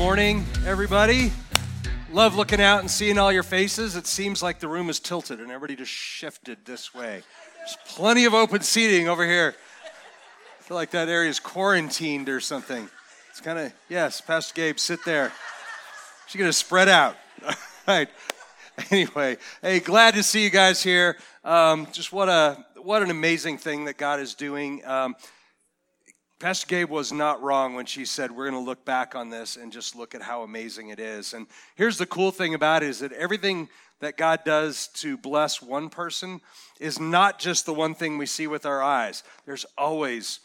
morning, everybody. Love looking out and seeing all your faces. It seems like the room is tilted and everybody just shifted this way. There's plenty of open seating over here. I feel like that area is quarantined or something. It's kind of, yes, Pastor Gabe, sit there. She's going to spread out. All right. Anyway, hey, glad to see you guys here. Um, just what a what an amazing thing that God is doing. Um, Pastor Gabe was not wrong when she said we're going to look back on this and just look at how amazing it is. And here's the cool thing about it is that everything that God does to bless one person is not just the one thing we see with our eyes. There's always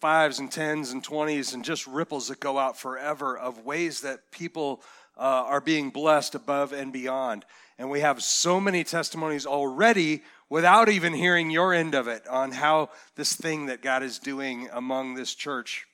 fives and tens and twenties and just ripples that go out forever of ways that people uh, are being blessed above and beyond. And we have so many testimonies already without even hearing your end of it on how this thing that God is doing among this church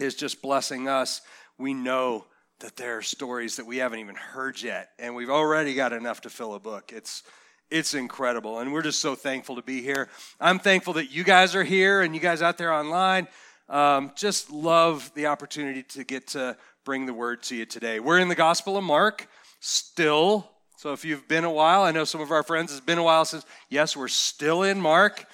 is just blessing us. We know that there are stories that we haven't even heard yet, and we've already got enough to fill a book. It's it's incredible, and we're just so thankful to be here. I'm thankful that you guys are here and you guys out there online. Um, just love the opportunity to get to bring the word to you today. We're in the Gospel of Mark, still so if you've been a while, I know some of our friends, it's been a while since, yes, we're still in Mark.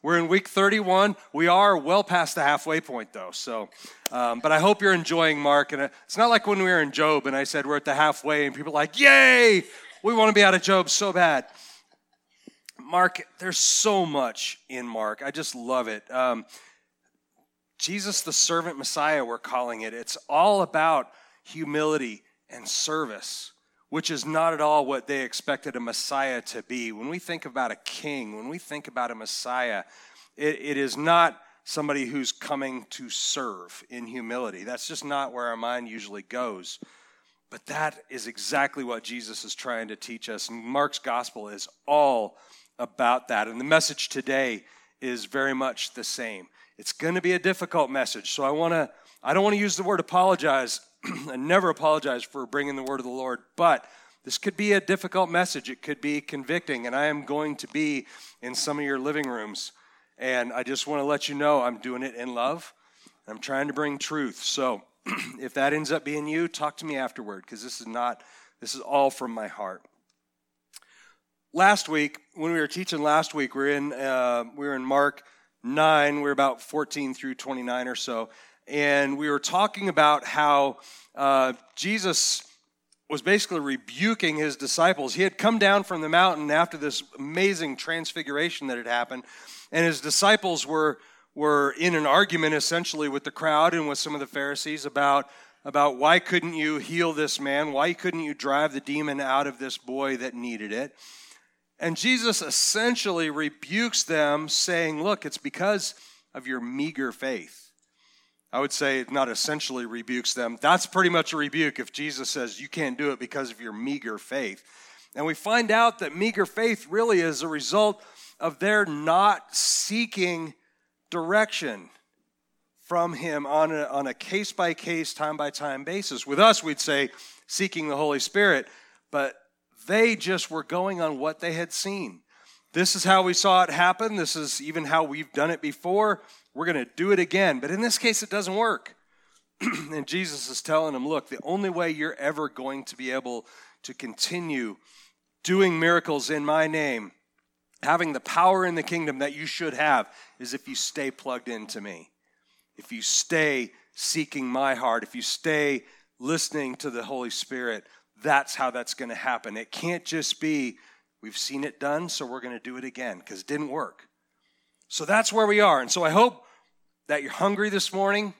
We're in week 31. We are well past the halfway point, though. So, um, but I hope you're enjoying Mark. And it's not like when we were in Job and I said we're at the halfway, and people are like, "Yay! We want to be out of Job so bad." Mark, there's so much in Mark. I just love it. Um, Jesus, the servant Messiah, we're calling it. It's all about humility and service which is not at all what they expected a Messiah to be. When we think about a king, when we think about a Messiah, it, it is not somebody who's coming to serve in humility. That's just not where our mind usually goes. But that is exactly what Jesus is trying to teach us. And Mark's gospel is all about that. And the message today is very much the same. It's going to be a difficult message. So I want to I don't want to use the word apologize and never apologize for bringing the word of the Lord, but this could be a difficult message. It could be convicting, and I am going to be in some of your living rooms. And I just want to let you know I'm doing it in love. I'm trying to bring truth. So if that ends up being you, talk to me afterward because this is not, this is all from my heart. Last week, when we were teaching last week, we are in, uh, we were in Mark 9, we we're about 14 through 29 or so and we were talking about how uh, Jesus was basically rebuking his disciples. He had come down from the mountain after this amazing transfiguration that had happened, and his disciples were were in an argument essentially with the crowd and with some of the Pharisees about about why couldn't you heal this man? Why couldn't you drive the demon out of this boy that needed it? And Jesus essentially rebukes them, saying, Look, it's because of your meager faith. I would say it not essentially rebukes them. That's pretty much a rebuke if Jesus says you can't do it because of your meager faith. And we find out that meager faith really is a result of their not seeking direction from Him on a, on a case by case, time by time basis. With us, we'd say seeking the Holy Spirit, but they just were going on what they had seen. This is how we saw it happen. This is even how we've done it before. We're going to do it again. But in this case, it doesn't work. and Jesus is telling them, look, the only way you're ever going to be able to continue doing miracles in my name, having the power in the kingdom that you should have, is if you stay plugged into me. If you stay seeking my heart, if you stay listening to the Holy Spirit, that's how that's going to happen. It can't just be, we've seen it done, so we're going to do it again, because it didn't work. So that's where we are. And so I hope that you're hungry this morning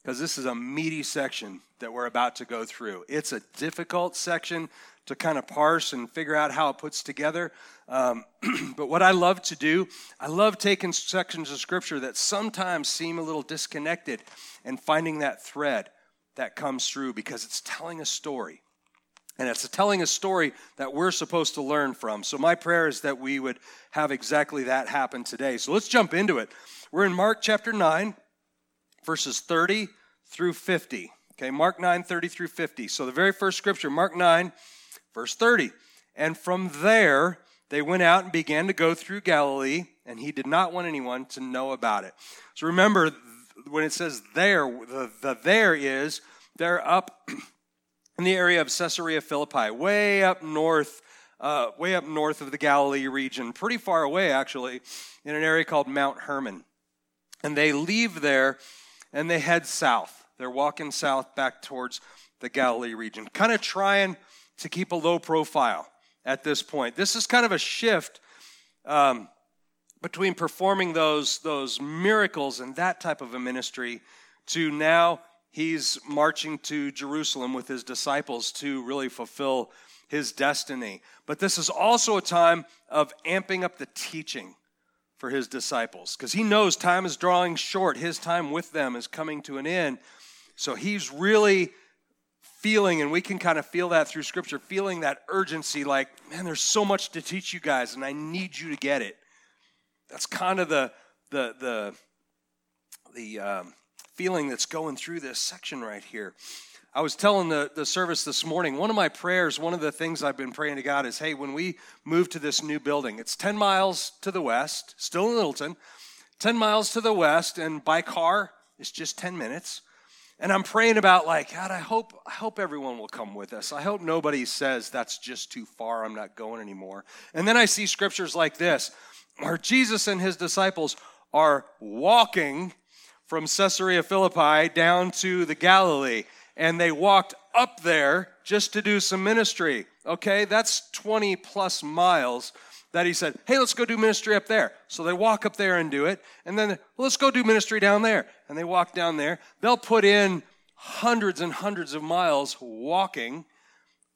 because this is a meaty section that we're about to go through. It's a difficult section to kind of parse and figure out how it puts together. Um, but what I love to do, I love taking sections of scripture that sometimes seem a little disconnected and finding that thread that comes through because it's telling a story. And it's telling a story that we're supposed to learn from. So, my prayer is that we would have exactly that happen today. So, let's jump into it. We're in Mark chapter 9, verses 30 through 50. Okay, Mark 9, 30 through 50. So, the very first scripture, Mark 9, verse 30. And from there, they went out and began to go through Galilee, and he did not want anyone to know about it. So, remember, when it says there, the, the there is, they're up in the area of Caesarea Philippi, way up north, uh, way up north of the Galilee region, pretty far away actually, in an area called Mount Hermon. And they leave there and they head south. They're walking south back towards the Galilee region, kind of trying to keep a low profile at this point. This is kind of a shift um, between performing those, those miracles and that type of a ministry to now he's marching to Jerusalem with his disciples to really fulfill his destiny. But this is also a time of amping up the teaching for his disciples because he knows time is drawing short. His time with them is coming to an end. So he's really feeling, and we can kind of feel that through scripture, feeling that urgency like, man, there's so much to teach you guys, and I need you to get it. That's kind of the, the, the, the um, feeling that's going through this section right here. I was telling the, the service this morning, one of my prayers, one of the things I've been praying to God is hey, when we move to this new building, it's 10 miles to the west, still in Littleton, 10 miles to the west, and by car, it's just 10 minutes. And I'm praying about like, God, I hope, I hope everyone will come with us. I hope nobody says that's just too far, I'm not going anymore. And then I see scriptures like this, where Jesus and his disciples are walking from Caesarea Philippi down to the Galilee and they walked up there just to do some ministry. Okay, that's 20 plus miles that he said, Hey, let's go do ministry up there. So they walk up there and do it. And then, well, let's go do ministry down there. And they walk down there. They'll put in hundreds and hundreds of miles walking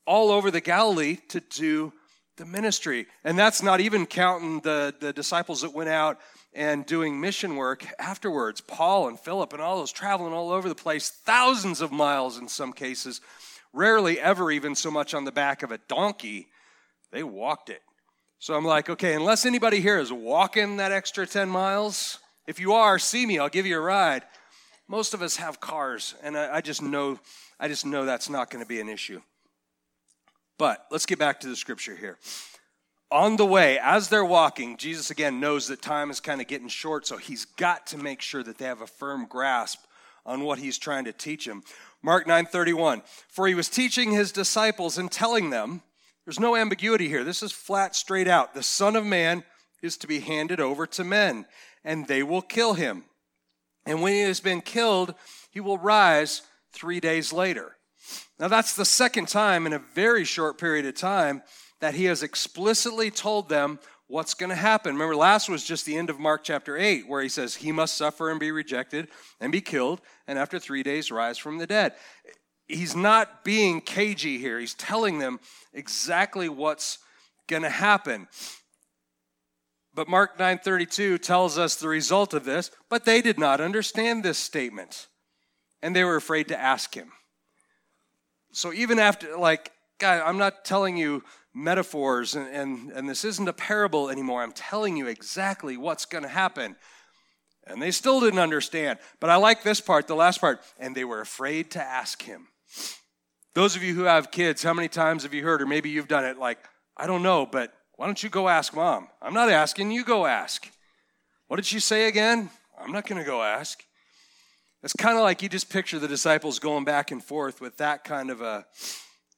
all over the Galilee to do the ministry. And that's not even counting the, the disciples that went out and doing mission work afterwards. Paul and Philip and all those traveling all over the place, thousands of miles in some cases, rarely ever even so much on the back of a donkey. They walked it. So I'm like, okay, unless anybody here is walking that extra 10 miles, if you are, see me, I'll give you a ride. Most of us have cars, and I, I just know, I just know that's not going to be an issue. But let's get back to the scripture here on the way, as they're walking, Jesus again knows that time is kind of getting short, so he's got to make sure that they have a firm grasp on what he's trying to teach them. Mark 9:31. For he was teaching his disciples and telling them, there's no ambiguity here. This is flat straight out. The Son of Man is to be handed over to men, and they will kill him. And when he has been killed, he will rise three days later. Now, that's the second time in a very short period of time that he has explicitly told them what's going to happen. Remember, last was just the end of Mark chapter 8, where he says, He must suffer and be rejected and be killed, and after three days rise from the dead. He's not being cagey here. He's telling them exactly what's going to happen. But Mark 9:32 tells us the result of this, but they did not understand this statement. And they were afraid to ask him. So even after like God, I'm not telling you metaphors and, and, and this isn't a parable anymore. I'm telling you exactly what's going to happen. And they still didn't understand. But I like this part, the last part. And they were afraid to ask him. Those of you who have kids, how many times have you heard, or maybe you've done it, like, I don't know, but why don't you go ask mom? I'm not asking, you go ask. What did she say again? I'm not going to go ask. It's kind of like you just picture the disciples going back and forth with that kind of a,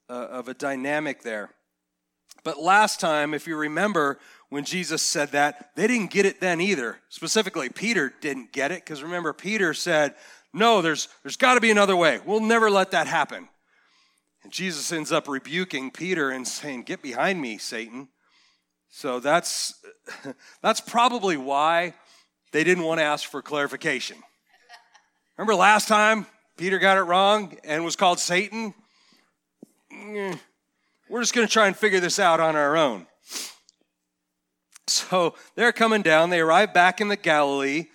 uh, of a dynamic there. But last time, if you remember, when Jesus said that, they didn't get it then either. Specifically, Peter didn't get it because remember, Peter said, No, there's, there's got to be another way. We'll never let that happen. And Jesus ends up rebuking Peter and saying, Get behind me, Satan. So that's, that's probably why they didn't want to ask for clarification. Remember last time Peter got it wrong and was called Satan? Mm. We're just going to try and figure this out on our own. So they're coming down. They arrive back in the Galilee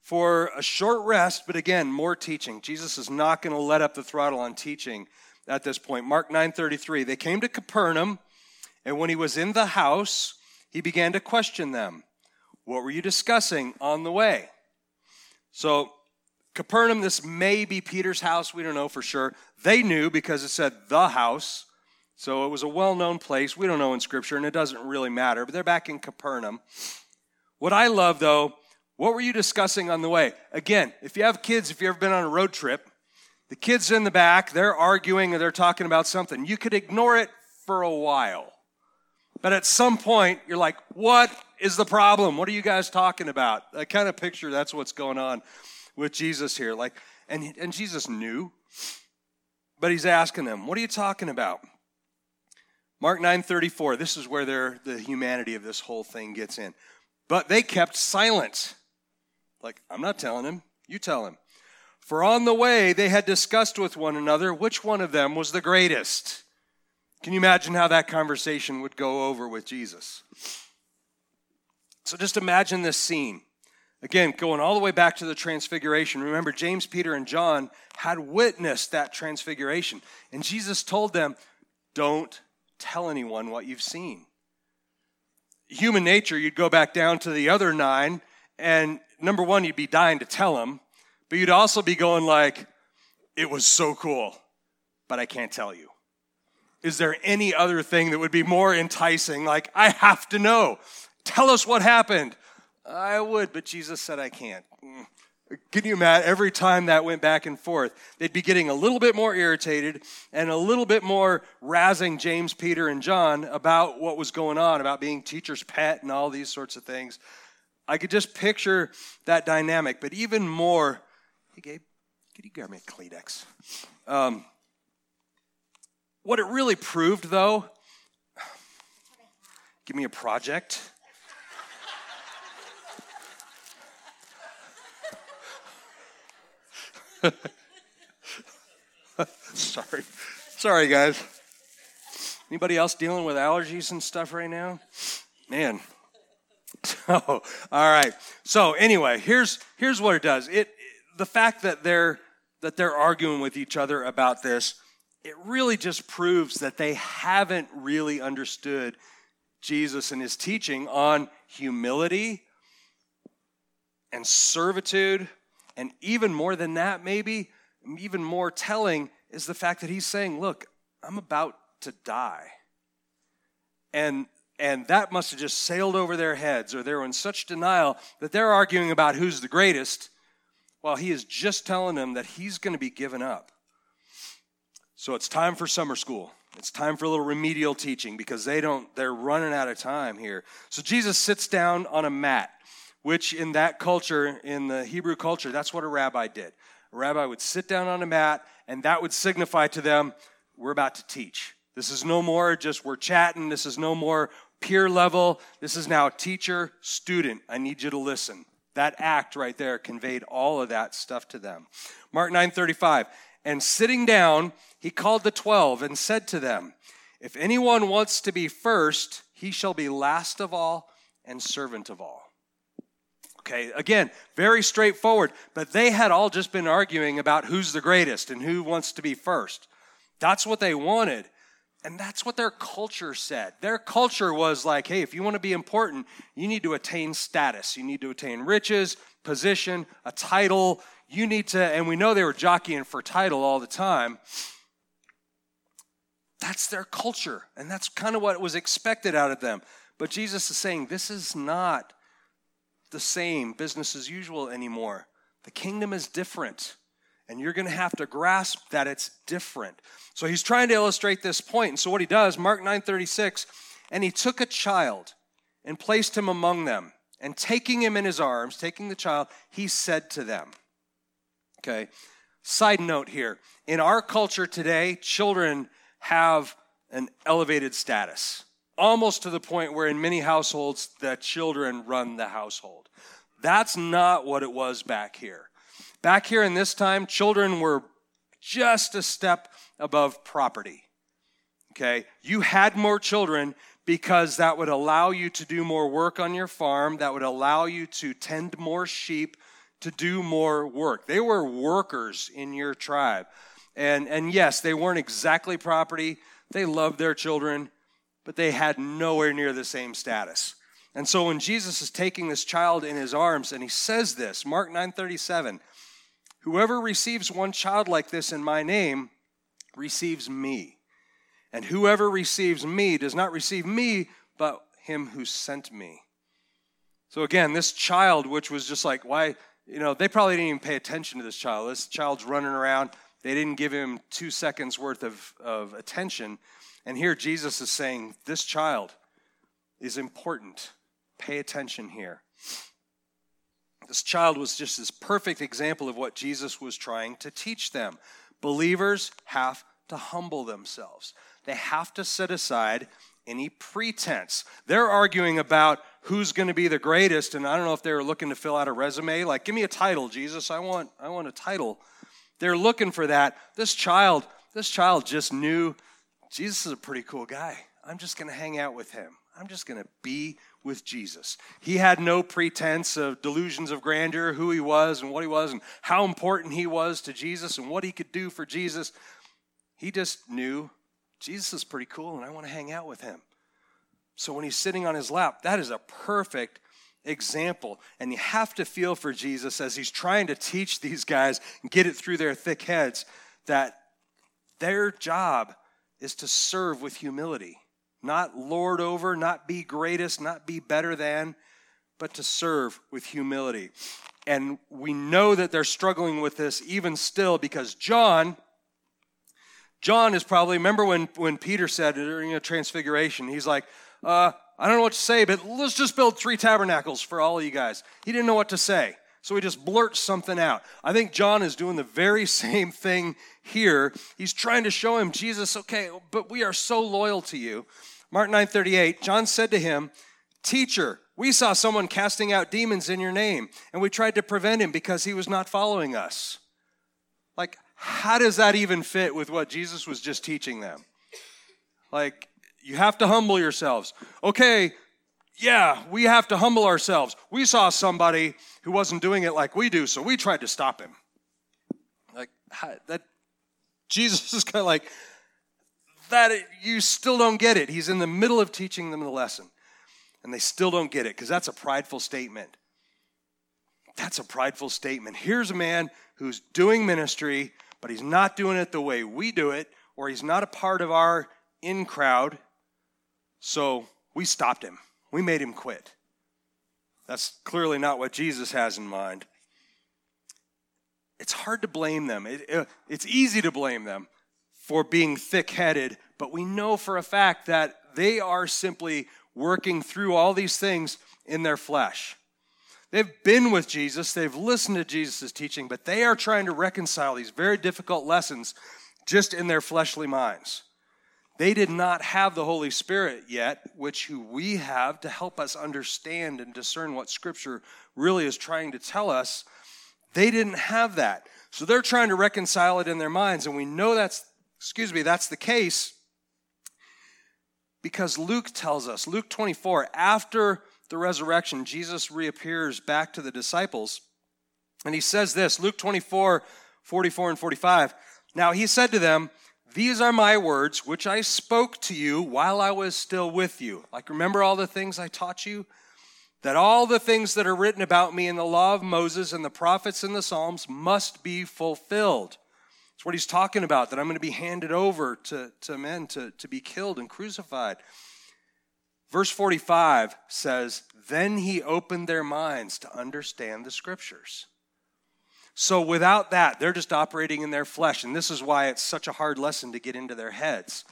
for a short rest, but again, more teaching. Jesus is not going to let up the throttle on teaching at this point. Mark 9:33. They came to Capernaum, and when he was in the house, he began to question them. What were you discussing on the way? So, Capernaum, this may be Peter's house. We don't know for sure. They knew because it said the house. So it was a well known place. We don't know in Scripture, and it doesn't really matter, but they're back in Capernaum. What I love, though, What were you discussing on the way? Again, if you have kids, if you've ever been on a road trip, the kids in the back, they're arguing or they're talking about something. You could ignore it for a while. But at some point, you're like, what is the problem? What are you guys talking about? I kind of picture that's what's going on with Jesus here. Like, and, and Jesus knew, but he's asking them, what are you talking about? Mark 9:34, this is where the humanity of this whole thing gets in. But they kept silent. Like, I'm not telling him, you tell him. For on the way they had discussed with one another which one of them was the greatest. Can you imagine how that conversation would go over with Jesus? So just imagine this scene. Again, going all the way back to the transfiguration. Remember, James, Peter, and John had witnessed that transfiguration. And Jesus told them, Don't tell anyone what you've seen. Human nature, you'd go back down to the other nine, and number one, you'd be dying to tell them, but you'd also be going like, It was so cool, but I can't tell you. Is there any other thing that would be more enticing? Like, I have to know. Tell us what happened. I would, but Jesus said I can't. Mm. Can you imagine? Every time that went back and forth, they'd be getting a little bit more irritated and a little bit more razzing James, Peter, and John about what was going on, about being teacher's pet and all these sorts of things. I could just picture that dynamic, but even more. Hey, Gabe, could you grab me a Kleenex? Um, what it really proved, though, give me a project. Sorry. Sorry, guys. Anybody else dealing with allergies and stuff right now? Man. So, all right. So, anyway, here's here's what it does. It the fact that they're that they're arguing with each other about this it really just proves that they haven't really understood Jesus and his teaching on humility and servitude. And even more than that, maybe, even more telling, is the fact that he's saying, Look, I'm about to die. And and that must have just sailed over their heads, or they're in such denial that they're arguing about who's the greatest, while he is just telling them that he's going to be given up. So it's time for summer school. It's time for a little remedial teaching because they don't, they're running out of time here. So Jesus sits down on a mat, which in that culture, in the Hebrew culture, that's what a rabbi did. A rabbi would sit down on a mat, and that would signify to them, we're about to teach. This is no more just we're chatting. This is no more peer level. This is now teacher, student. I need you to listen. That act right there conveyed all of that stuff to them. Mark 9:35. And sitting down, he called the twelve and said to them, If anyone wants to be first, he shall be last of all and servant of all. Okay, again, very straightforward, but they had all just been arguing about who's the greatest and who wants to be first. That's what they wanted. And that's what their culture said. Their culture was like, hey, if you want to be important, you need to attain status. You need to attain riches, position, a title. You need to, and we know they were jockeying for title all the time. That's their culture, and that's kind of what was expected out of them. But Jesus is saying this is not the same business as usual anymore. The kingdom is different, and you're going to have to grasp that it's different. So he's trying to illustrate this point. And so what he does, Mark 9:36, and he took a child and placed him among them, and taking him in his arms, taking the child, he said to them, Okay. Side note here. In our culture today, children have an elevated status, almost to the point where in many households the children run the household. That's not what it was back here. Back here in this time, children were just a step above property. Okay? You had more children because that would allow you to do more work on your farm, that would allow you to tend more sheep, to do more work. They were workers in your tribe. And, and yes, they weren't exactly property. They loved their children, but they had nowhere near the same status. And so when Jesus is taking this child in his arms and he says this, Mark 9:37, whoever receives one child like this in my name receives me. And whoever receives me does not receive me, but him who sent me. So again, this child, which was just like, why, you know, they probably didn't even pay attention to this child. This child's running around. They didn't give him two seconds worth of, of attention. And here Jesus is saying, this child is important. Pay attention here. This child was just this perfect example of what Jesus was trying to teach them. Believers have to humble themselves, they have to set aside any pretense. They're arguing about who's going to be the greatest, and I don't know if they were looking to fill out a resume. Like, give me a title, Jesus. I want, I want a title. They're looking for that. This child, this child just knew Jesus is a pretty cool guy. I'm just going to hang out with him. I'm just going to be with Jesus. He had no pretense of delusions of grandeur, who he was and what he was, and how important he was to Jesus and what he could do for Jesus. He just knew Jesus is pretty cool and I want to hang out with him. So when he's sitting on his lap, that is a perfect example. And you have to feel for Jesus as he's trying to teach these guys and get it through their thick heads that their job is to serve with humility, not lord over, not be greatest, not be better than, but to serve with humility. And we know that they're struggling with this even still because John John is probably, remember when, when Peter said during a transfiguration, he's like, uh, I don't know what to say, but let's just build three tabernacles for all of you guys. He didn't know what to say. So he just blurts something out. I think John is doing the very same thing here. He's trying to show him, Jesus, okay, but we are so loyal to you. Mark 9:38, John said to him, Teacher, we saw someone casting out demons in your name, and we tried to prevent him because he was not following us. Like, how does that even fit with what Jesus was just teaching them? Like, you have to humble yourselves. Okay, yeah, we have to humble ourselves. We saw somebody who wasn't doing it like we do, so we tried to stop him. Like, that, Jesus is kind of like, that you still don't get it. He's in the middle of teaching them the lesson, and they still don't get it because that's a prideful statement. That's a prideful statement. Here's a man who's doing ministry but he's not doing it the way we do it, or he's not a part of our in crowd. So we stopped him. We made him quit. That's clearly not what Jesus has in mind. It's hard to blame them. It, it, it's easy to blame them for being thick headed, but we know for a fact that they are simply working through all these things in their flesh. They've been with Jesus, they've listened to Jesus' teaching, but they are trying to reconcile these very difficult lessons just in their fleshly minds. They did not have the Holy Spirit yet, which we have to help us understand and discern what Scripture really is trying to tell us. They didn't have that. So they're trying to reconcile it in their minds, and we know that's, excuse me, that's the case because Luke tells us, Luke 24, after the resurrection, Jesus reappears back to the disciples. And he says this Luke 24, 44 and 45. Now he said to them, These are my words, which I spoke to you while I was still with you. Like, remember all the things I taught you? That all the things that are written about me in the law of Moses and the prophets and the Psalms must be fulfilled. It's what he's talking about, that I'm going to be handed over to, to men to, to be killed and crucified. Verse 45 says, Then he opened their minds to understand the scriptures. So without that, they're just operating in their flesh. And this is why it's such a hard lesson to get into their heads.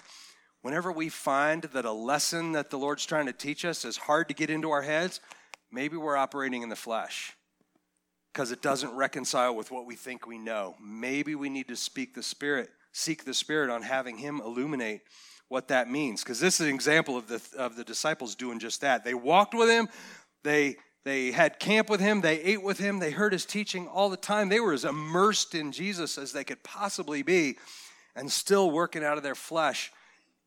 Whenever we find that a lesson that the Lord's trying to teach us is hard to get into our heads, maybe we're operating in the flesh because it doesn't reconcile with what we think we know. Maybe we need to speak the Spirit, seek the Spirit on having Him illuminate what that means because this is an example of the of the disciples doing just that they walked with him they they had camp with him. They ate with him. They heard his teaching all the time. They were as immersed in jesus as they could possibly be and still working out of their flesh.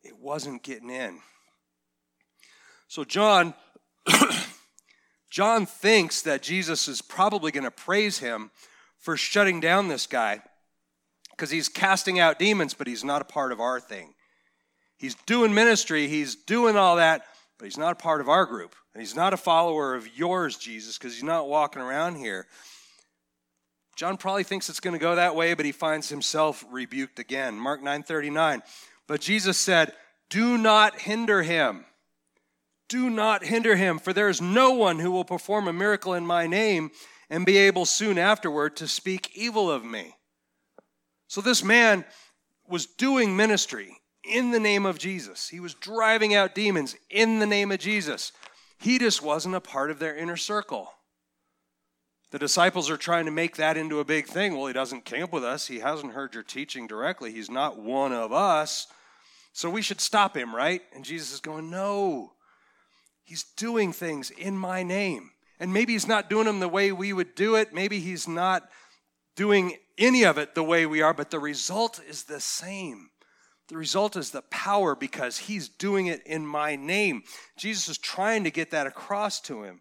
It wasn't getting in. So john john thinks that jesus is probably going to praise him for shutting down this guy because he's casting out demons but he's not a part of our thing. He's doing ministry, he's doing all that, but he's not a part of our group. And he's not a follower of yours, Jesus, because he's not walking around here. John probably thinks it's going to go that way, but he finds himself rebuked again. Mark 9:39. But Jesus said, "Do not hinder him. do not hinder him, for there is no one who will perform a miracle in my name and be able soon afterward to speak evil of me. So this man was doing ministry in the name of Jesus. He was driving out demons in the name of Jesus. He just wasn't a part of their inner circle. The disciples are trying to make that into a big thing. Well, he doesn't camp with us. He hasn't heard your teaching directly. He's not one of us. So we should stop him, right? And Jesus is going, No. He's doing things in my name. And maybe he's not doing them the way we would do it. Maybe he's not doing any of it the way we are, but the result is the same. The result is the power because he's doing it in my name. Jesus is trying to get that across to him.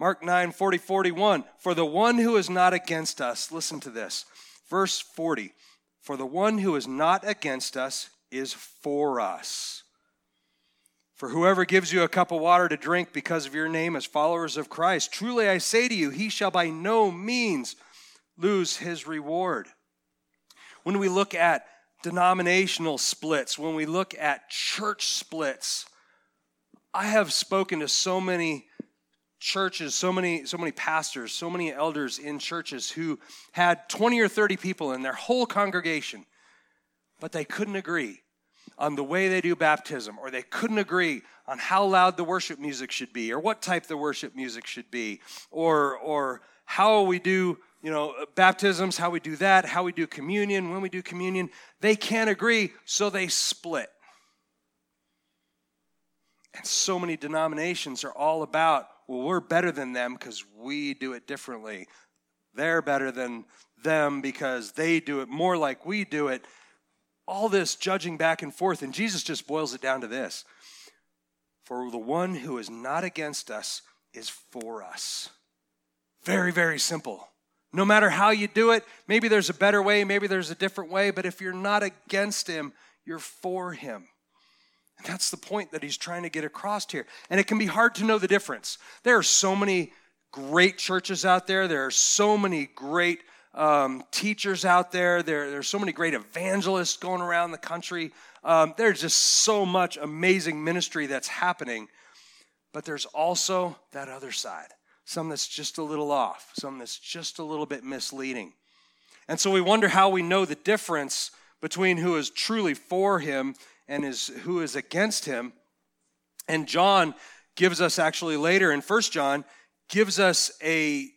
Mark 9, 40, 41. For the one who is not against us, listen to this. Verse 40. For the one who is not against us is for us. For whoever gives you a cup of water to drink because of your name as followers of Christ, truly I say to you, he shall by no means lose his reward. When we look at denominational splits, when we look at church splits, I have spoken to so many churches, so many, so many pastors, so many elders in churches who had 20 or 30 people in their whole congregation, but they couldn't agree on the way they do baptism, or they couldn't agree on how loud the worship music should be, or what type the worship music should be, or, or how we do you know baptisms how we do that how we do communion when we do communion they can't agree so they split and so many denominations are all about well we're better than them because we do it differently they're better than them because they do it more like we do it all this judging back and forth. And Jesus just boils it down to this For the one who is not against us is for us. Very, very simple. No matter how you do it, maybe there's a better way, maybe there's a different way, but if you're not against him, you're for him. And that's the point that he's trying to get across here. And it can be hard to know the difference. There are so many great churches out there, there are so many great um, teachers out there. there. There's so many great evangelists going around the country. Um, there's just so much amazing ministry that's happening. But there's also that other side, some that's just a little off, some that's just a little bit misleading. And so we wonder how we know the difference between who is truly for him and is who is against him. And John gives us actually later in First John gives us a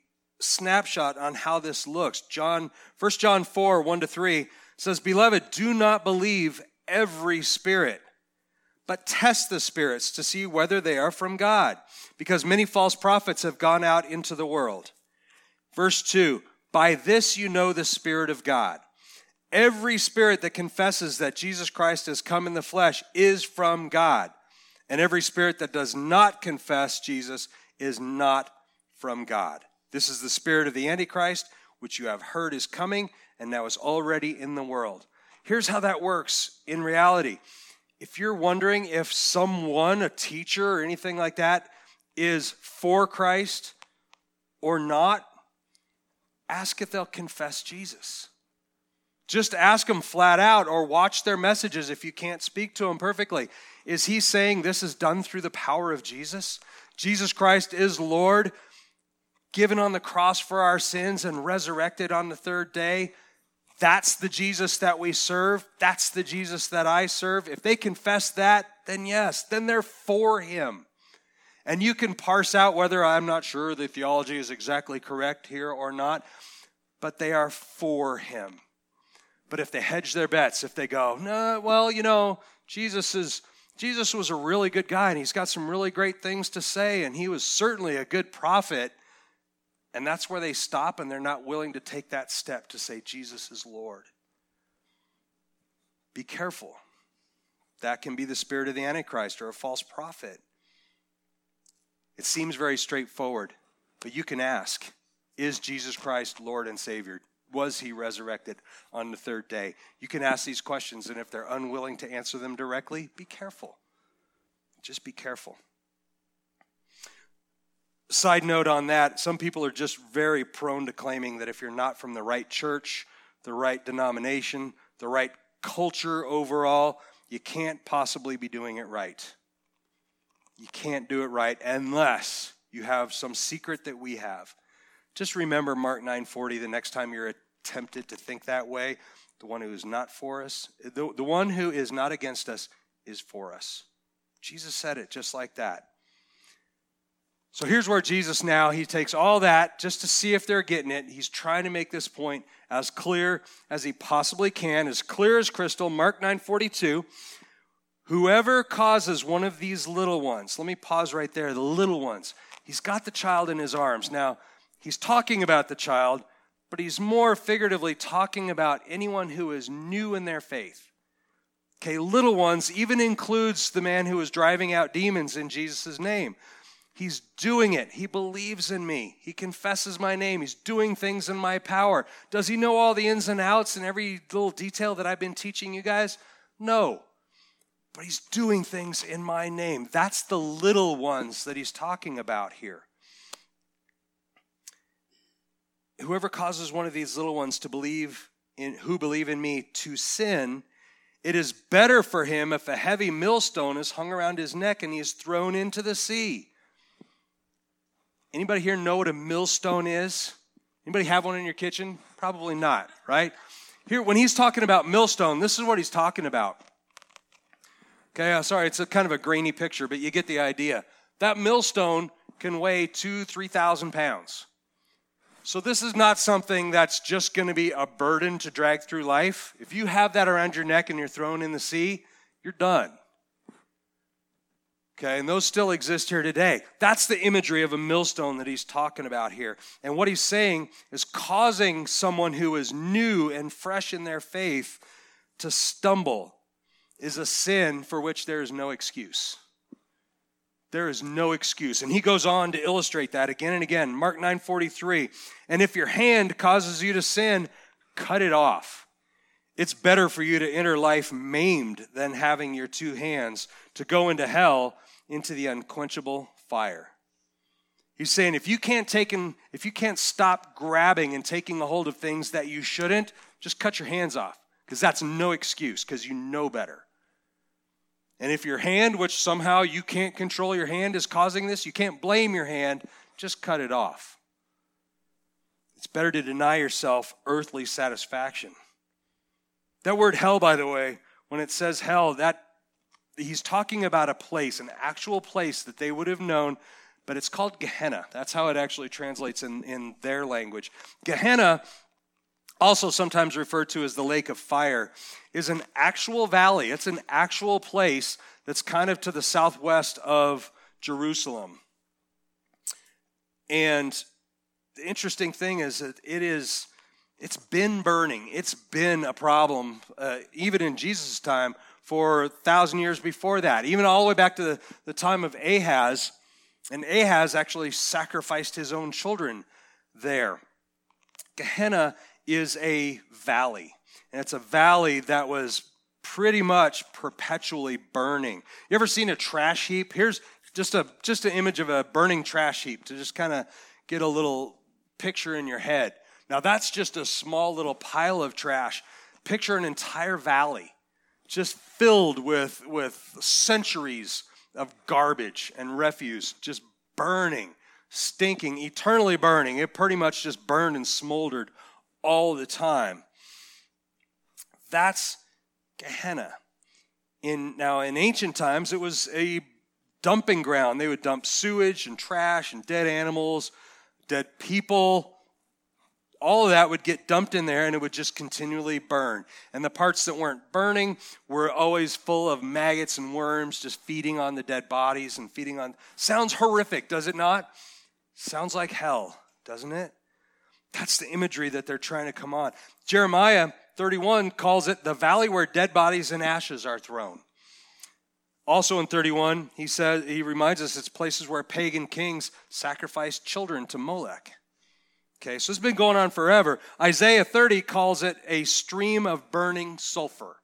snapshot on how this looks. John, 1 John 4, 1 to 3 says, Beloved, do not believe every spirit, but test the spirits to see whether they are from God, because many false prophets have gone out into the world. Verse 2 By this you know the Spirit of God. Every spirit that confesses that Jesus Christ has come in the flesh is from God. And every spirit that does not confess Jesus is not from God. This is the spirit of the Antichrist, which you have heard is coming and now is already in the world. Here's how that works in reality. If you're wondering if someone, a teacher or anything like that, is for Christ or not, ask if they'll confess Jesus. Just ask them flat out or watch their messages if you can't speak to them perfectly. Is he saying this is done through the power of Jesus? Jesus Christ is Lord given on the cross for our sins and resurrected on the third day. That's the Jesus that we serve. That's the Jesus that I serve. If they confess that, then yes, then they're for him. And you can parse out whether I'm not sure the theology is exactly correct here or not, but they are for him. But if they hedge their bets, if they go, no, well, you know, Jesus is Jesus was a really good guy and he's got some really great things to say and he was certainly a good prophet and that's where they stop and they're not willing to take that step to say, Jesus is Lord. Be careful. That can be the spirit of the Antichrist or a false prophet. It seems very straightforward, but you can ask Is Jesus Christ Lord and Savior? Was he resurrected on the third day? You can ask these questions, and if they're unwilling to answer them directly, be careful. Just be careful side note on that some people are just very prone to claiming that if you're not from the right church, the right denomination, the right culture overall, you can't possibly be doing it right. You can't do it right unless you have some secret that we have. Just remember Mark 9:40 the next time you're tempted to think that way. The one who is not for us, the, the one who is not against us is for us. Jesus said it just like that. So here's where Jesus now, he takes all that just to see if they're getting it. He's trying to make this point as clear as he possibly can, as clear as crystal. Mark 9:42. Whoever causes one of these little ones, let me pause right there, the little ones. He's got the child in his arms. Now, he's talking about the child, but he's more figuratively talking about anyone who is new in their faith. Okay, little ones even includes the man who was driving out demons in Jesus' name. He's doing it. He believes in me. He confesses my name. He's doing things in my power. Does he know all the ins and outs and every little detail that I've been teaching you guys? No but he's doing things in my name. That's the little ones that he's talking about here. Whoever causes one of these little ones to believe in who believe in me to sin, it is better for him if a heavy millstone is hung around his neck and he is thrown into the sea. Anybody here know what a millstone is? Anybody have one in your kitchen? Probably not, right? Here, when he's talking about millstone, this is what he's talking about. Okay, uh, sorry, it's a kind of a grainy picture, but you get the idea. That millstone can weigh two, 3,000 pounds. So this is not something that's just going to be a burden to drag through life. If you have that around your neck and you're thrown in the sea, you're done. Okay, and those still exist here today. That's the imagery of a millstone that he's talking about here. And what he's saying is causing someone who is new and fresh in their faith to stumble is a sin for which there is no excuse. There is no excuse. And he goes on to illustrate that again and again. Mark 9:43. And if your hand causes you to sin, cut it off. It's better for you to enter life maimed than having your two hands to go into hell into the unquenchable fire. He's saying if you can't take and if you can't stop grabbing and taking a hold of things that you shouldn't, just cut your hands off because that's no excuse because you know better. And if your hand, which somehow you can't control your hand, is causing this, you can't blame your hand, just cut it off. It's better to deny yourself earthly satisfaction. That word hell, by the way, when it says hell, that he's talking about a place, an actual place that they would have known, but it's called Gehenna. That's how it actually translates in, in their language. Gehenna also sometimes referred to as the lake of fire, is an actual valley. It's an actual place that's kind of to the southwest of Jerusalem. And the interesting thing is that it is it's been burning. It's been a problem uh, even in Jesus' time for a thousand years before that, even all the way back to the, the time of Ahaz. And Ahaz actually sacrificed his own children there. Gehenna is a valley. And it's a valley that was pretty much perpetually burning. You ever seen a trash heap? Here's just a just an image of a burning trash heap to just kind of get a little picture in your head. Now that's just a small little pile of trash. Picture an entire valley just filled with with centuries of garbage and refuse just burning, stinking, eternally burning. It pretty much just burned and smoldered all the time. That's Gehenna. In, now, in ancient times, it was a dumping ground. They would dump sewage and trash and dead animals, dead people. All of that would get dumped in there and it would just continually burn. And the parts that weren't burning were always full of maggots and worms just feeding on the dead bodies and feeding on. Sounds horrific, does it not? Sounds like hell, doesn't it? That's the imagery that they're trying to come on. Jeremiah 31 calls it the valley where dead bodies and ashes are thrown. Also in 31, he says he reminds us it's places where pagan kings sacrificed children to Molech. Okay, so it's been going on forever. Isaiah 30 calls it a stream of burning sulfur.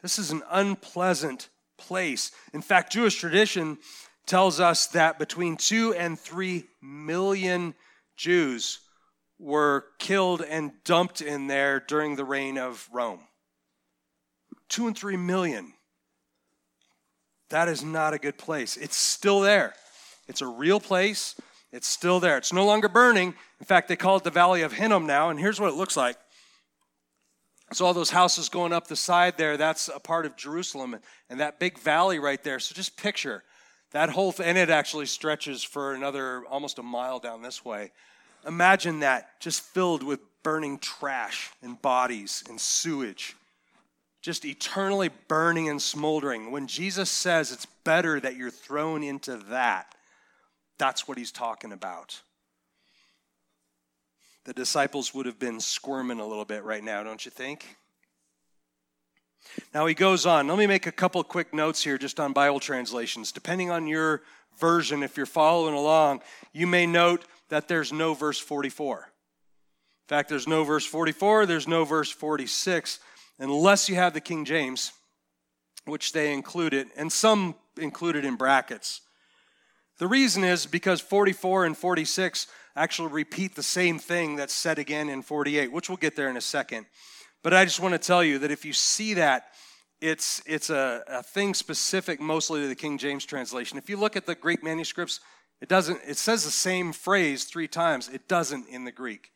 This is an unpleasant place. In fact, Jewish tradition tells us that between 2 and 3 million Jews were killed and dumped in there during the reign of Rome. Two and three million. That is not a good place. It's still there. It's a real place. It's still there. It's no longer burning. In fact, they call it the Valley of Hinnom now, and here's what it looks like. So, all those houses going up the side there, that's a part of Jerusalem, and that big valley right there. So, just picture that whole thing, and it actually stretches for another almost a mile down this way. Imagine that just filled with burning trash and bodies and sewage, just eternally burning and smoldering. When Jesus says it's better that you're thrown into that, that's what he's talking about. The disciples would have been squirming a little bit right now, don't you think? Now he goes on. Let me make a couple quick notes here just on Bible translations. Depending on your version, if you're following along, you may note that there's no verse 44. In fact, there's no verse 44, there's no verse 46, unless you have the King James, which they included, and some included in brackets. The reason is because 44 and 46 actually repeat the same thing that's said again in 48, which we'll get there in a second. But I just want to tell you that if you see that, it's, it's a, a thing specific mostly to the King James translation. If you look at the Greek manuscripts, it doesn't, it says the same phrase three times. It doesn't in the Greek.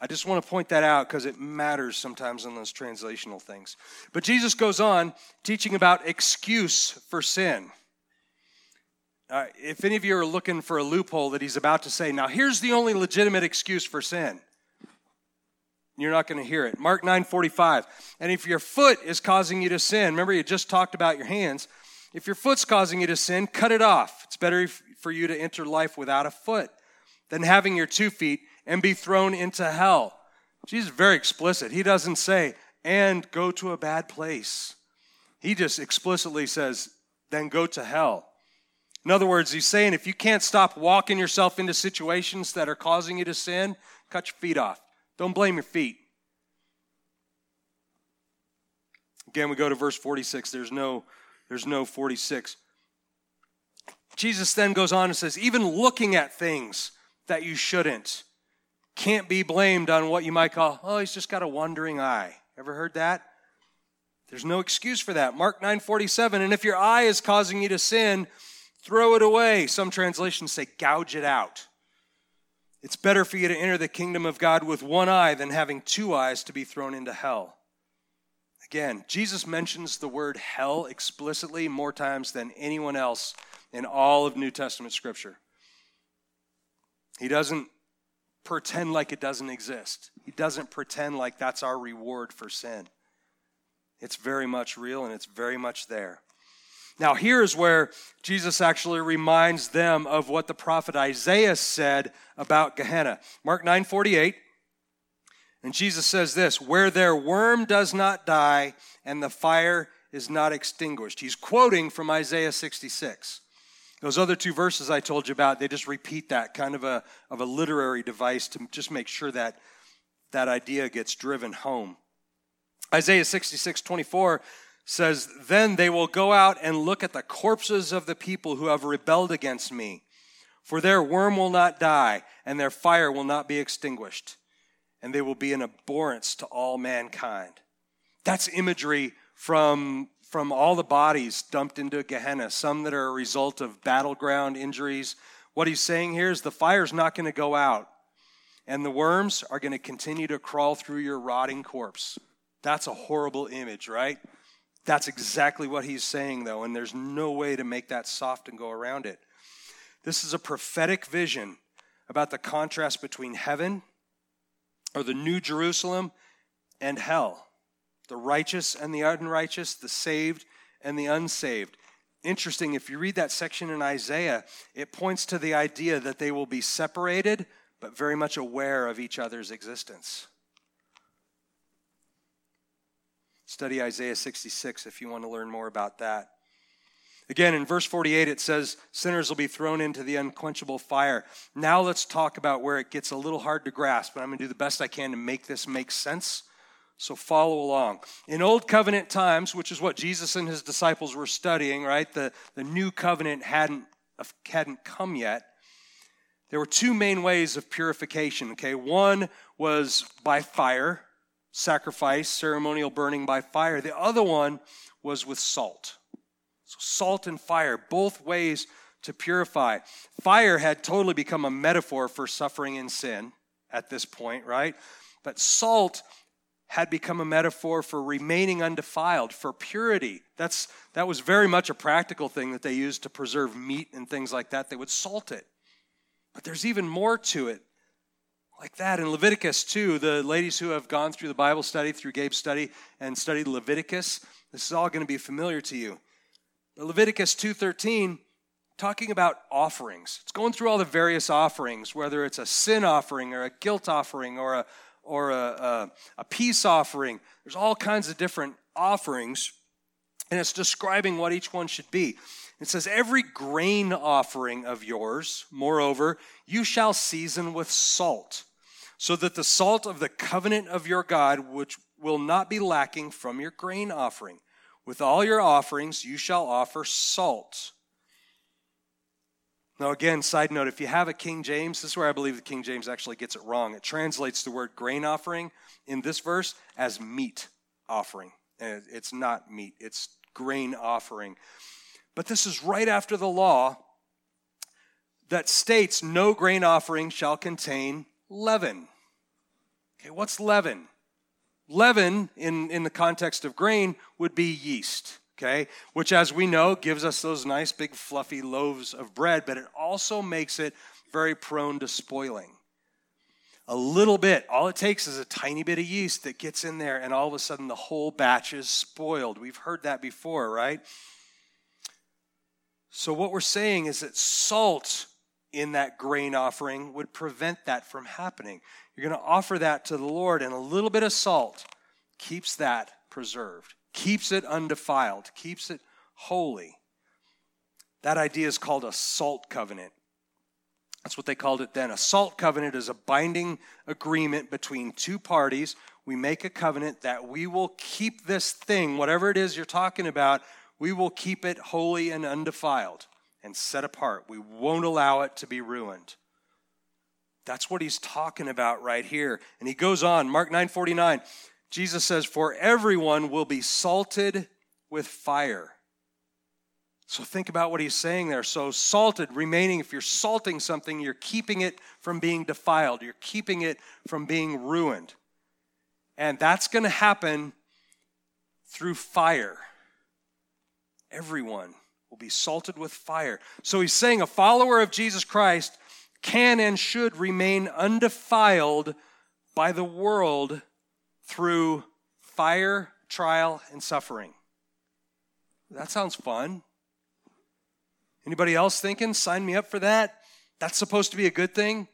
I just want to point that out because it matters sometimes in those translational things. But Jesus goes on teaching about excuse for sin. Uh, if any of you are looking for a loophole that he's about to say, now here's the only legitimate excuse for sin. You're not going to hear it. Mark 9:45. And if your foot is causing you to sin, remember you just talked about your hands. If your foot's causing you to sin, cut it off. It's better for you to enter life without a foot than having your two feet and be thrown into hell. Jesus is very explicit. He doesn't say, and go to a bad place. He just explicitly says, then go to hell. In other words, he's saying if you can't stop walking yourself into situations that are causing you to sin, cut your feet off. Don't blame your feet. Again, we go to verse 46. There's no, there's no 46. Jesus then goes on and says, even looking at things that you shouldn't can't be blamed on what you might call, oh, he's just got a wandering eye. Ever heard that? There's no excuse for that. Mark 9:47, and if your eye is causing you to sin, Throw it away. Some translations say gouge it out. It's better for you to enter the kingdom of God with one eye than having two eyes to be thrown into hell. Again, Jesus mentions the word hell explicitly more times than anyone else in all of New Testament scripture. He doesn't pretend like it doesn't exist, he doesn't pretend like that's our reward for sin. It's very much real and it's very much there. Now, here's where Jesus actually reminds them of what the prophet Isaiah said about Gehenna. Mark 9 48. And Jesus says this where their worm does not die and the fire is not extinguished. He's quoting from Isaiah 66. Those other two verses I told you about, they just repeat that kind of a, of a literary device to just make sure that that idea gets driven home. Isaiah 66 24 says, Then they will go out and look at the corpses of the people who have rebelled against me. For their worm will not die, and their fire will not be extinguished, and they will be an abhorrence to all mankind. That's imagery from, from all the bodies dumped into Gehenna, some that are a result of battleground injuries. What he's saying here is the fire's not going to go out, and the worms are going to continue to crawl through your rotting corpse. That's a horrible image, right? That's exactly what he's saying, though, and there's no way to make that soft and go around it. This is a prophetic vision about the contrast between heaven or the New Jerusalem and hell, the righteous and the unrighteous, the saved and the unsaved. Interesting, if you read that section in Isaiah, it points to the idea that they will be separated, but very much aware of each other's existence. Study Isaiah 66 if you want to learn more about that. Again, in verse 48, it says, Sinners will be thrown into the unquenchable fire. Now let's talk about where it gets a little hard to grasp, but I'm going to do the best I can to make this make sense. So follow along. In Old Covenant times, which is what Jesus and his disciples were studying, right? The, the new covenant hadn't, hadn't come yet. There were two main ways of purification, okay? One was by fire, sacrifice, ceremonial burning by fire. The other one was with salt. So, salt and fire, both ways to purify. Fire had totally become a metaphor for suffering and sin at this point, right? But salt had become a metaphor for remaining undefiled, for purity. That's, that was very much a practical thing that they used to preserve meat and things like that. They would salt it. But there's even more to it like that. In Leviticus 2, the ladies who have gone through the Bible study, through Gabe's study, and studied Leviticus, this is all going to be familiar to you. But Leviticus 2.13, talking about offerings. It's going through all the various offerings, whether it's a sin offering or a guilt offering or a or a, a, a peace offering. There's all kinds of different offerings, and it's describing what each one should be. It says, Every grain offering of yours, moreover, you shall season with salt, so that the salt of the covenant of your God, which will not be lacking from your grain offering. With all your offerings, you shall offer salt. Now, again, side note if you have a King James, this is where I believe the King James actually gets it wrong. It translates the word grain offering in this verse as meat offering. And it's not meat, it's grain offering. But this is right after the law that states no grain offering shall contain leaven. Okay, what's leaven? Leaven, in, in the context of grain, would be yeast okay? Which, as we know, gives us those nice big fluffy loaves of bread, but it also makes it very prone to spoiling. A little bit, all it takes is a tiny bit of yeast that gets in there, and all of a sudden the whole batch is spoiled. We've heard that before, right? So, what we're saying is that salt in that grain offering would prevent that from happening. You're going to offer that to the Lord, and a little bit of salt keeps that preserved keeps it undefiled, keeps it holy. That idea is called a salt covenant. That's what they called it then. A salt covenant is a binding agreement between two parties. We make a covenant that we will keep this thing, whatever it is you're talking about, we will keep it holy and undefiled and set apart. We won't allow it to be ruined. That's what he's talking about right here. And he goes on, Mark 9:49. Jesus says, For everyone will be salted with fire. So think about what he's saying there. So, salted, remaining, if you're salting something, you're keeping it from being defiled, you're keeping it from being ruined. And that's going to happen through fire. Everyone will be salted with fire. So, he's saying a follower of Jesus Christ can and should remain undefiled by the world through fire, trial, and suffering. That sounds fun. Anybody else thinking, sign me up for that? That's supposed to be a good thing?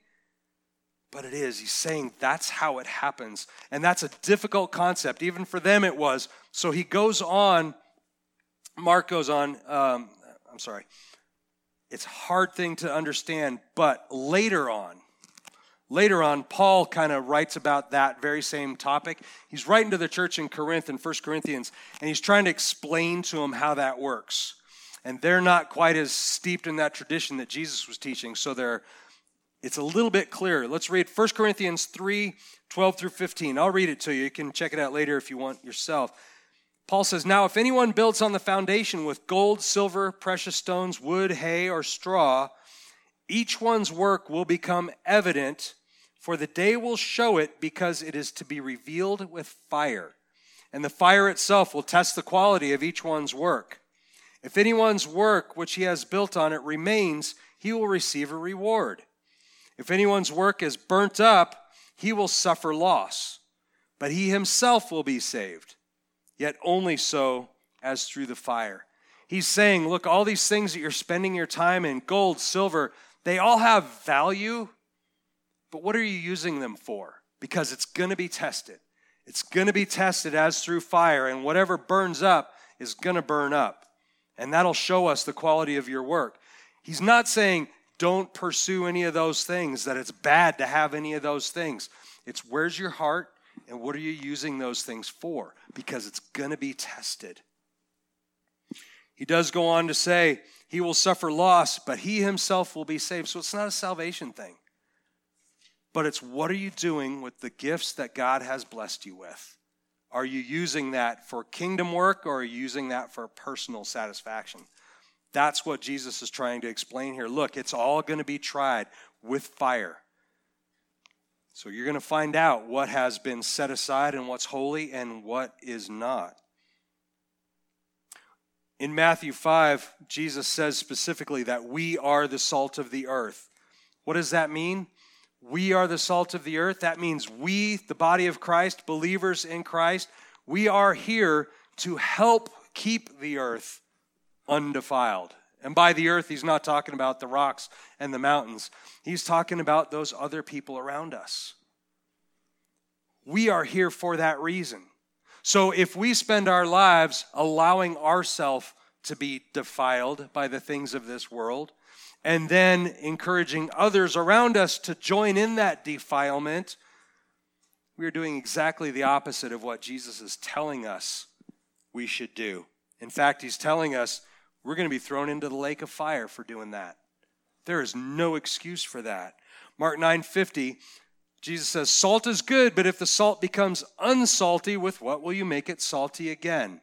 But it is. He's saying that's how it happens. And that's a difficult concept. Even for them, it was. So he goes on, Mark goes on, um, I'm sorry. It's a hard thing to understand, but later on, Later on, Paul kind of writes about that very same topic. He's writing to the church in Corinth in 1 Corinthians, and he's trying to explain to them how that works. And they're not quite as steeped in that tradition that Jesus was teaching, so they're it's a little bit clearer. Let's read 1 Corinthians 3 12 through 15. I'll read it to you. You can check it out later if you want yourself. Paul says, Now, if anyone builds on the foundation with gold, silver, precious stones, wood, hay, or straw, each one's work will become evident, for the day will show it because it is to be revealed with fire. And the fire itself will test the quality of each one's work. If anyone's work which he has built on it remains, he will receive a reward. If anyone's work is burnt up, he will suffer loss, but he himself will be saved, yet only so as through the fire. He's saying, Look, all these things that you're spending your time in gold, silver, they all have value, but what are you using them for? Because it's going to be tested. It's going to be tested as through fire, and whatever burns up is going to burn up. And that'll show us the quality of your work. He's not saying don't pursue any of those things, that it's bad to have any of those things. It's where's your heart and what are you using those things for? Because it's going to be tested. He does go on to say, he will suffer loss, but he himself will be saved. So it's not a salvation thing. But it's what are you doing with the gifts that God has blessed you with? Are you using that for kingdom work or are you using that for personal satisfaction? That's what Jesus is trying to explain here. Look, it's all going to be tried with fire. So you're going to find out what has been set aside and what's holy and what is not. In Matthew 5, Jesus says specifically that we are the salt of the earth. What does that mean? We are the salt of the earth. That means we, the body of Christ, believers in Christ, we are here to help keep the earth undefiled. And by the earth, he's not talking about the rocks and the mountains, he's talking about those other people around us. We are here for that reason. So if we spend our lives allowing ourselves to be defiled by the things of this world, and then encouraging others around us to join in that defilement, we are doing exactly the opposite of what Jesus is telling us we should do. In fact, he's telling us we're going to be thrown into the lake of fire for doing that. There is no excuse for that. Mark 9:50 Jesus says salt is good, but if the salt becomes unsalty, with what will you make it salty again?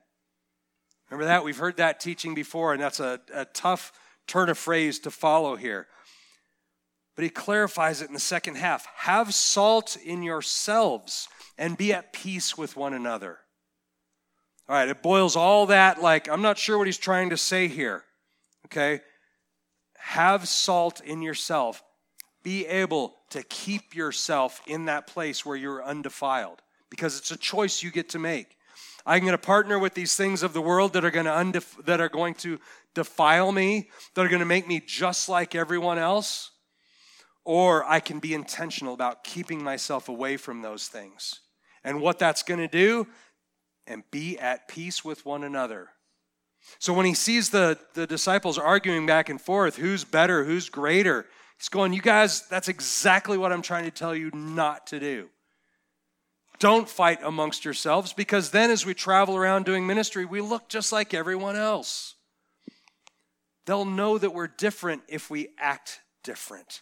Remember that? We've heard that teaching before, and that's a, a tough turn of phrase to follow here. But he clarifies it in the second half. Have salt in yourselves and be at peace with one another. All right, it boils all that like, I'm not sure what he's trying to say here. Okay? Have salt in yourself. Be able to keep yourself in that place where you're undefiled because it's a choice you get to make. I'm going to partner with these things of the world that are going to undef- that are going to defile me, that are going to make me just like everyone else, or I can be intentional about keeping myself away from those things. And what that's going to do and be at peace with one another. So when he sees the, the disciples arguing back and forth, who's better, who's greater, he's going, You guys, that's exactly what I'm trying to tell you not to do. Don't fight amongst yourselves because then as we travel around doing ministry, we look just like everyone else. They'll know that we're different if we act different.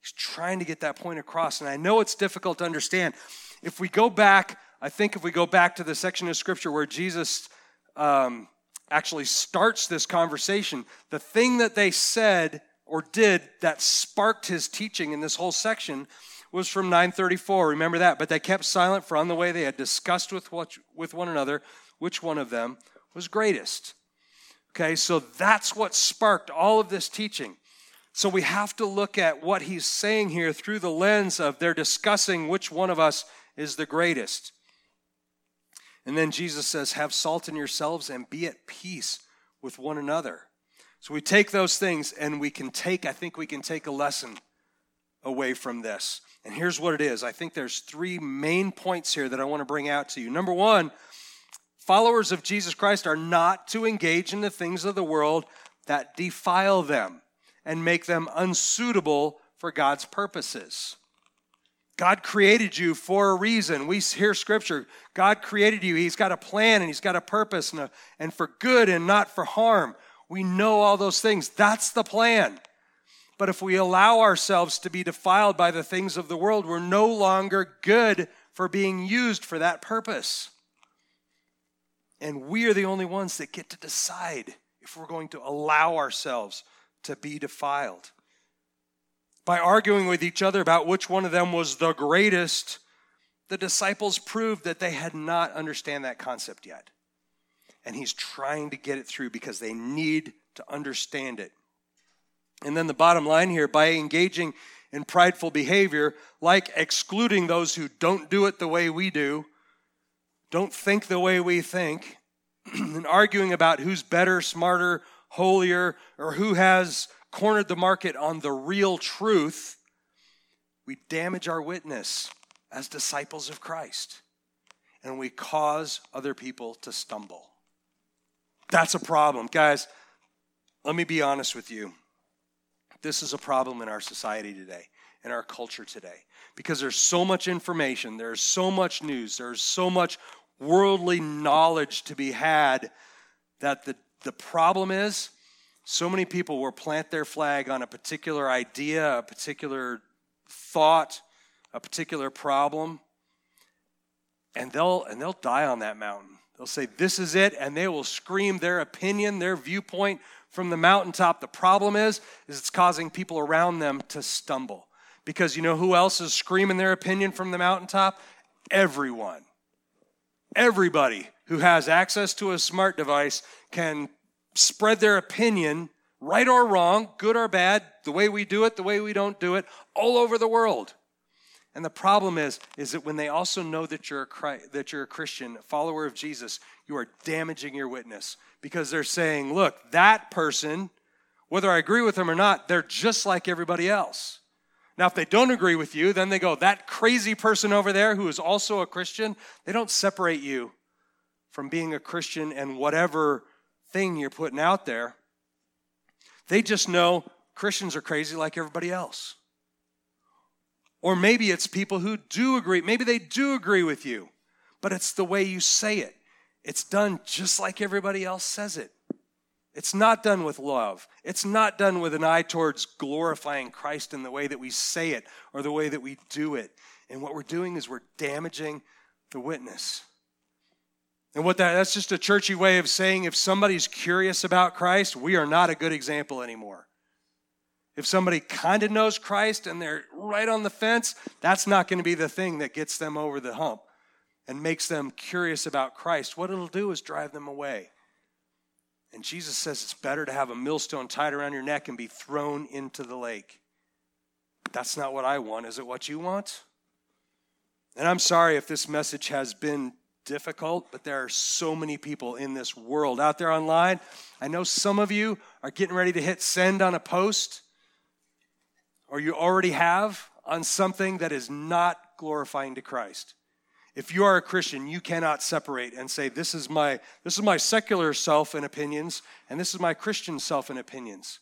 He's trying to get that point across. And I know it's difficult to understand. If we go back, I think if we go back to the section of scripture where Jesus um, actually starts this conversation, the thing that they said or did that sparked his teaching in this whole section was from 934. Remember that. But they kept silent, for on the way they had discussed with, what, with one another which one of them was greatest. Okay, so that's what sparked all of this teaching. So we have to look at what he's saying here through the lens of they're discussing which one of us is the greatest. And then Jesus says, Have salt in yourselves and be at peace with one another. So we take those things and we can take, I think we can take a lesson away from this. And here's what it is I think there's three main points here that I want to bring out to you. Number one, followers of Jesus Christ are not to engage in the things of the world that defile them and make them unsuitable for God's purposes. God created you for a reason. We hear scripture. God created you. He's got a plan and He's got a purpose and, a, and for good and not for harm. We know all those things. That's the plan. But if we allow ourselves to be defiled by the things of the world, we're no longer good for being used for that purpose. And we are the only ones that get to decide if we're going to allow ourselves to be defiled. By arguing with each other about which one of them was the greatest, the disciples proved that they had not understand that concept yet. And he's trying to get it through because they need to understand it. And then the bottom line here by engaging in prideful behavior, like excluding those who don't do it the way we do, don't think the way we think, and arguing about who's better, smarter, holier, or who has cornered the market on the real truth, we damage our witness as disciples of Christ and we cause other people to stumble. That's a problem. Guys, let me be honest with you. This is a problem in our society today, in our culture today, because there's so much information, there's so much news, there's so much worldly knowledge to be had that the, the problem is so many people will plant their flag on a particular idea, a particular thought, a particular problem, and they'll and they'll die on that mountain. They'll say this is it and they will scream their opinion, their viewpoint from the mountaintop. The problem is is it's causing people around them to stumble. Because you know who else is screaming their opinion from the mountaintop? Everyone. Everybody who has access to a smart device can spread their opinion, right or wrong, good or bad, the way we do it, the way we don't do it, all over the world. And the problem is, is that when they also know that you're a Christ, that you're a Christian, a follower of Jesus, you are damaging your witness because they're saying, look, that person, whether I agree with them or not, they're just like everybody else. Now, if they don't agree with you, then they go, that crazy person over there who is also a Christian, they don't separate you from being a Christian and whatever thing you're putting out there. They just know Christians are crazy like everybody else. Or maybe it's people who do agree. Maybe they do agree with you, but it's the way you say it. It's done just like everybody else says it. It's not done with love. It's not done with an eye towards glorifying Christ in the way that we say it or the way that we do it. And what we're doing is we're damaging the witness. And what that that's just a churchy way of saying if somebody's curious about Christ, we are not a good example anymore. If somebody kind of knows Christ and they're right on the fence, that's not going to be the thing that gets them over the hump and makes them curious about Christ. What it'll do is drive them away. And Jesus says it's better to have a millstone tied around your neck and be thrown into the lake. That's not what I want. Is it what you want? And I'm sorry if this message has been difficult, but there are so many people in this world out there online. I know some of you are getting ready to hit send on a post or you already have on something that is not glorifying to Christ. If you are a Christian, you cannot separate and say this is my this is my secular self and opinions and this is my Christian self and opinions.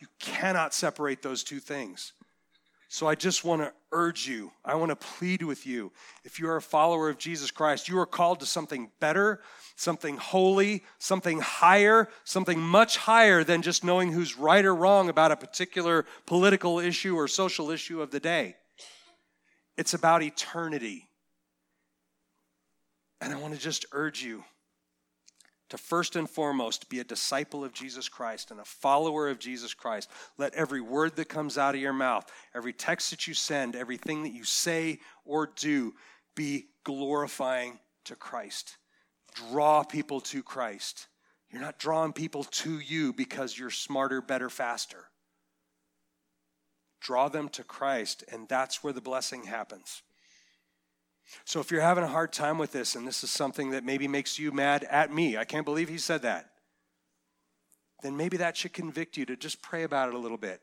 You cannot separate those two things. So I just want to urge you, I want to plead with you. If you are a follower of Jesus Christ, you are called to something better, something holy, something higher, something much higher than just knowing who's right or wrong about a particular political issue or social issue of the day. It's about eternity. And I want to just urge you to first and foremost be a disciple of Jesus Christ and a follower of Jesus Christ. Let every word that comes out of your mouth, every text that you send, everything that you say or do be glorifying to Christ. Draw people to Christ. You're not drawing people to you because you're smarter, better, faster. Draw them to Christ, and that's where the blessing happens. So if you're having a hard time with this and this is something that maybe makes you mad at me, I can't believe he said that, then maybe that should convict you to just pray about it a little bit.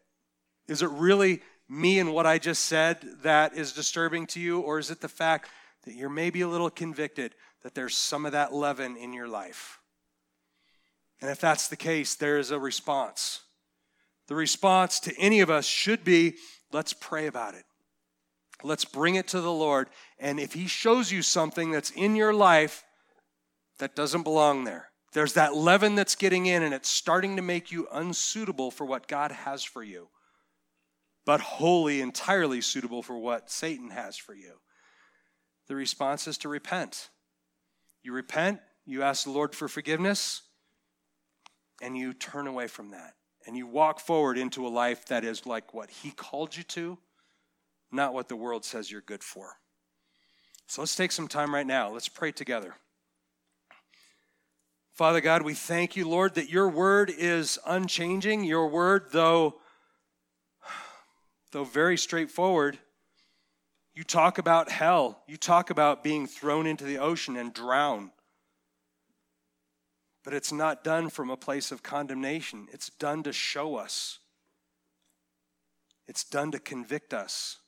Is it really me and what I just said that is disturbing to you, or is it the fact that you're maybe a little convicted that there's some of that leaven in your life? And if that's the case, there is a response. The response to any of us should be let's pray about it. Let's bring it to the Lord. And if He shows you something that's in your life that doesn't belong there, there's that leaven that's getting in and it's starting to make you unsuitable for what God has for you, but wholly, entirely suitable for what Satan has for you. The response is to repent. You repent, you ask the Lord for forgiveness, and you turn away from that. And you walk forward into a life that is like what He called you to not what the world says you're good for. So let's take some time right now. Let's pray together. Father God, we thank you, Lord, that your word is unchanging. Your word, though, though very straightforward, you talk about hell. You talk about being thrown into the ocean and drown. But it's not done from a place of condemnation. It's done to show us. It's done to convict us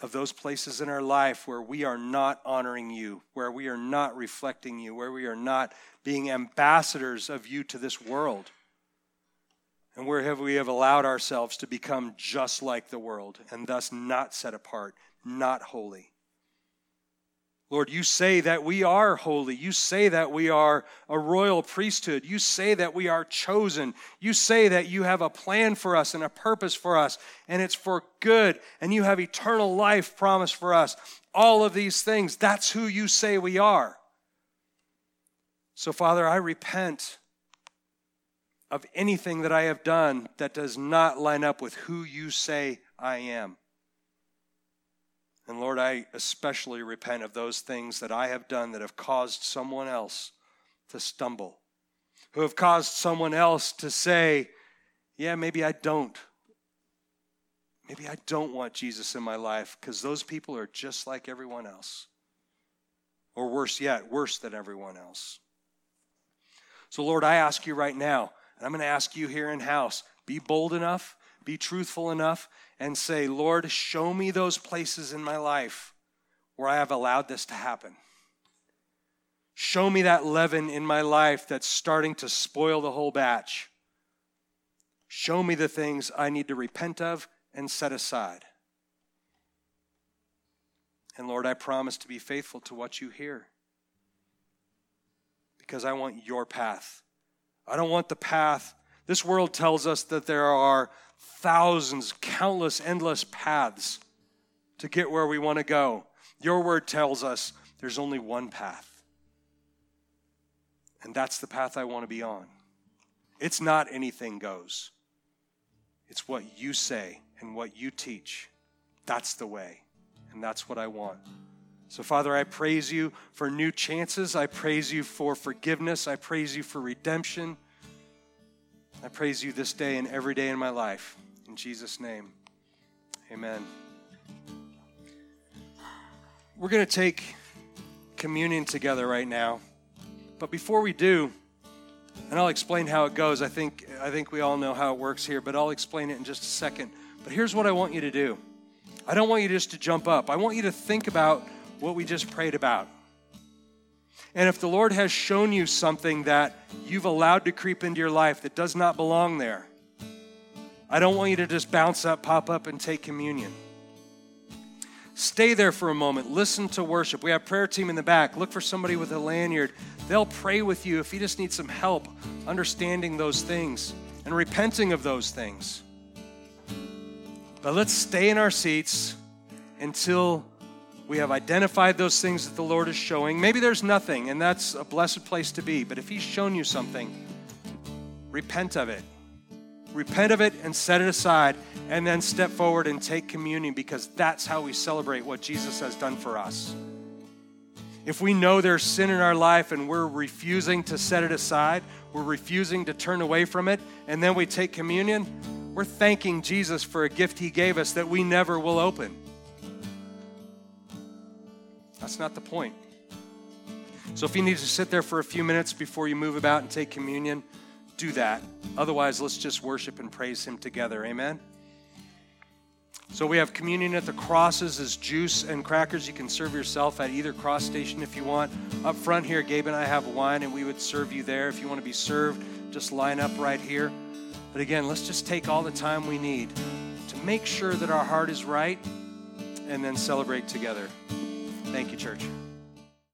of those places in our life where we are not honoring you, where we are not reflecting you, where we are not being ambassadors of you to this world. And where have we have allowed ourselves to become just like the world and thus not set apart, not holy. Lord, you say that we are holy. You say that we are a royal priesthood. You say that we are chosen. You say that you have a plan for us and a purpose for us, and it's for good, and you have eternal life promised for us. all of these things. That's who you say we are. So, Father, I repent of anything that I have done that does not line up with who you say I am. And Lord, I especially repent of those things that I have done that have caused someone else to stumble, who have caused someone else to say, Yeah, maybe I don't. Maybe I don't want Jesus in my life because those people are just like everyone else. Or worse yet, worse than everyone else. So, Lord, I ask you right now, and I'm going to ask you here in house be bold enough, be truthful enough, and say, Lord, show me those places in my life where I have allowed this to happen. Show me that leaven in my life that's starting to spoil the whole batch. Show me the things I need to repent of and set aside. And Lord, I promise to be faithful to what you hear because I want your path. I don't want the path. This world tells us that there are thousands, countless, endless paths to get where we want to go. Your word tells us there's only one path. And that's the path I want to be on. It's not anything goes, it's what you say and what you teach. That's the way. And that's what I want. So, Father, I praise you for new chances. I praise you for forgiveness. I praise you for redemption. I praise you this day and every day in my life. In Jesus' name, amen. We're going to take communion together right now. But before we do, and I'll explain how it goes. I think, I think we all know how it works here, but I'll explain it in just a second. But here's what I want you to do I don't want you just to jump up, I want you to think about what we just prayed about. And if the Lord has shown you something that you've allowed to creep into your life that does not belong there, I don't want you to just bounce up, pop up, and take communion. Stay there for a moment. Listen to worship. We have prayer team in the back. Look for somebody with a lanyard. They'll pray with you if you just need some help understanding those things and repenting of those things. But let's stay in our seats until we have identified those things that the Lord is showing. Maybe there's nothing, and that's a blessed place to be. But if He's shown you something, repent of it. Repent of it and set it aside, and then step forward and take communion because that's how we celebrate what Jesus has done for us. If we know there's sin in our life and we're refusing to set it aside, we're refusing to turn away from it, and then we take communion, we're thanking Jesus for a gift He gave us that we never will open. That's not the point. So if you need to sit there for a few minutes before you move about and take communion, do that. Otherwise, let's just worship and praise Him together. Amen. So we have communion at the crosses as juice and crackers. You can serve yourself at either cross station if you want. Up front here, Gabe and I have wine, and we would serve you there. If you want to be served, just line up right here. But again, let's just take all the time we need to make sure that our heart is right and then celebrate together. Thank you, church.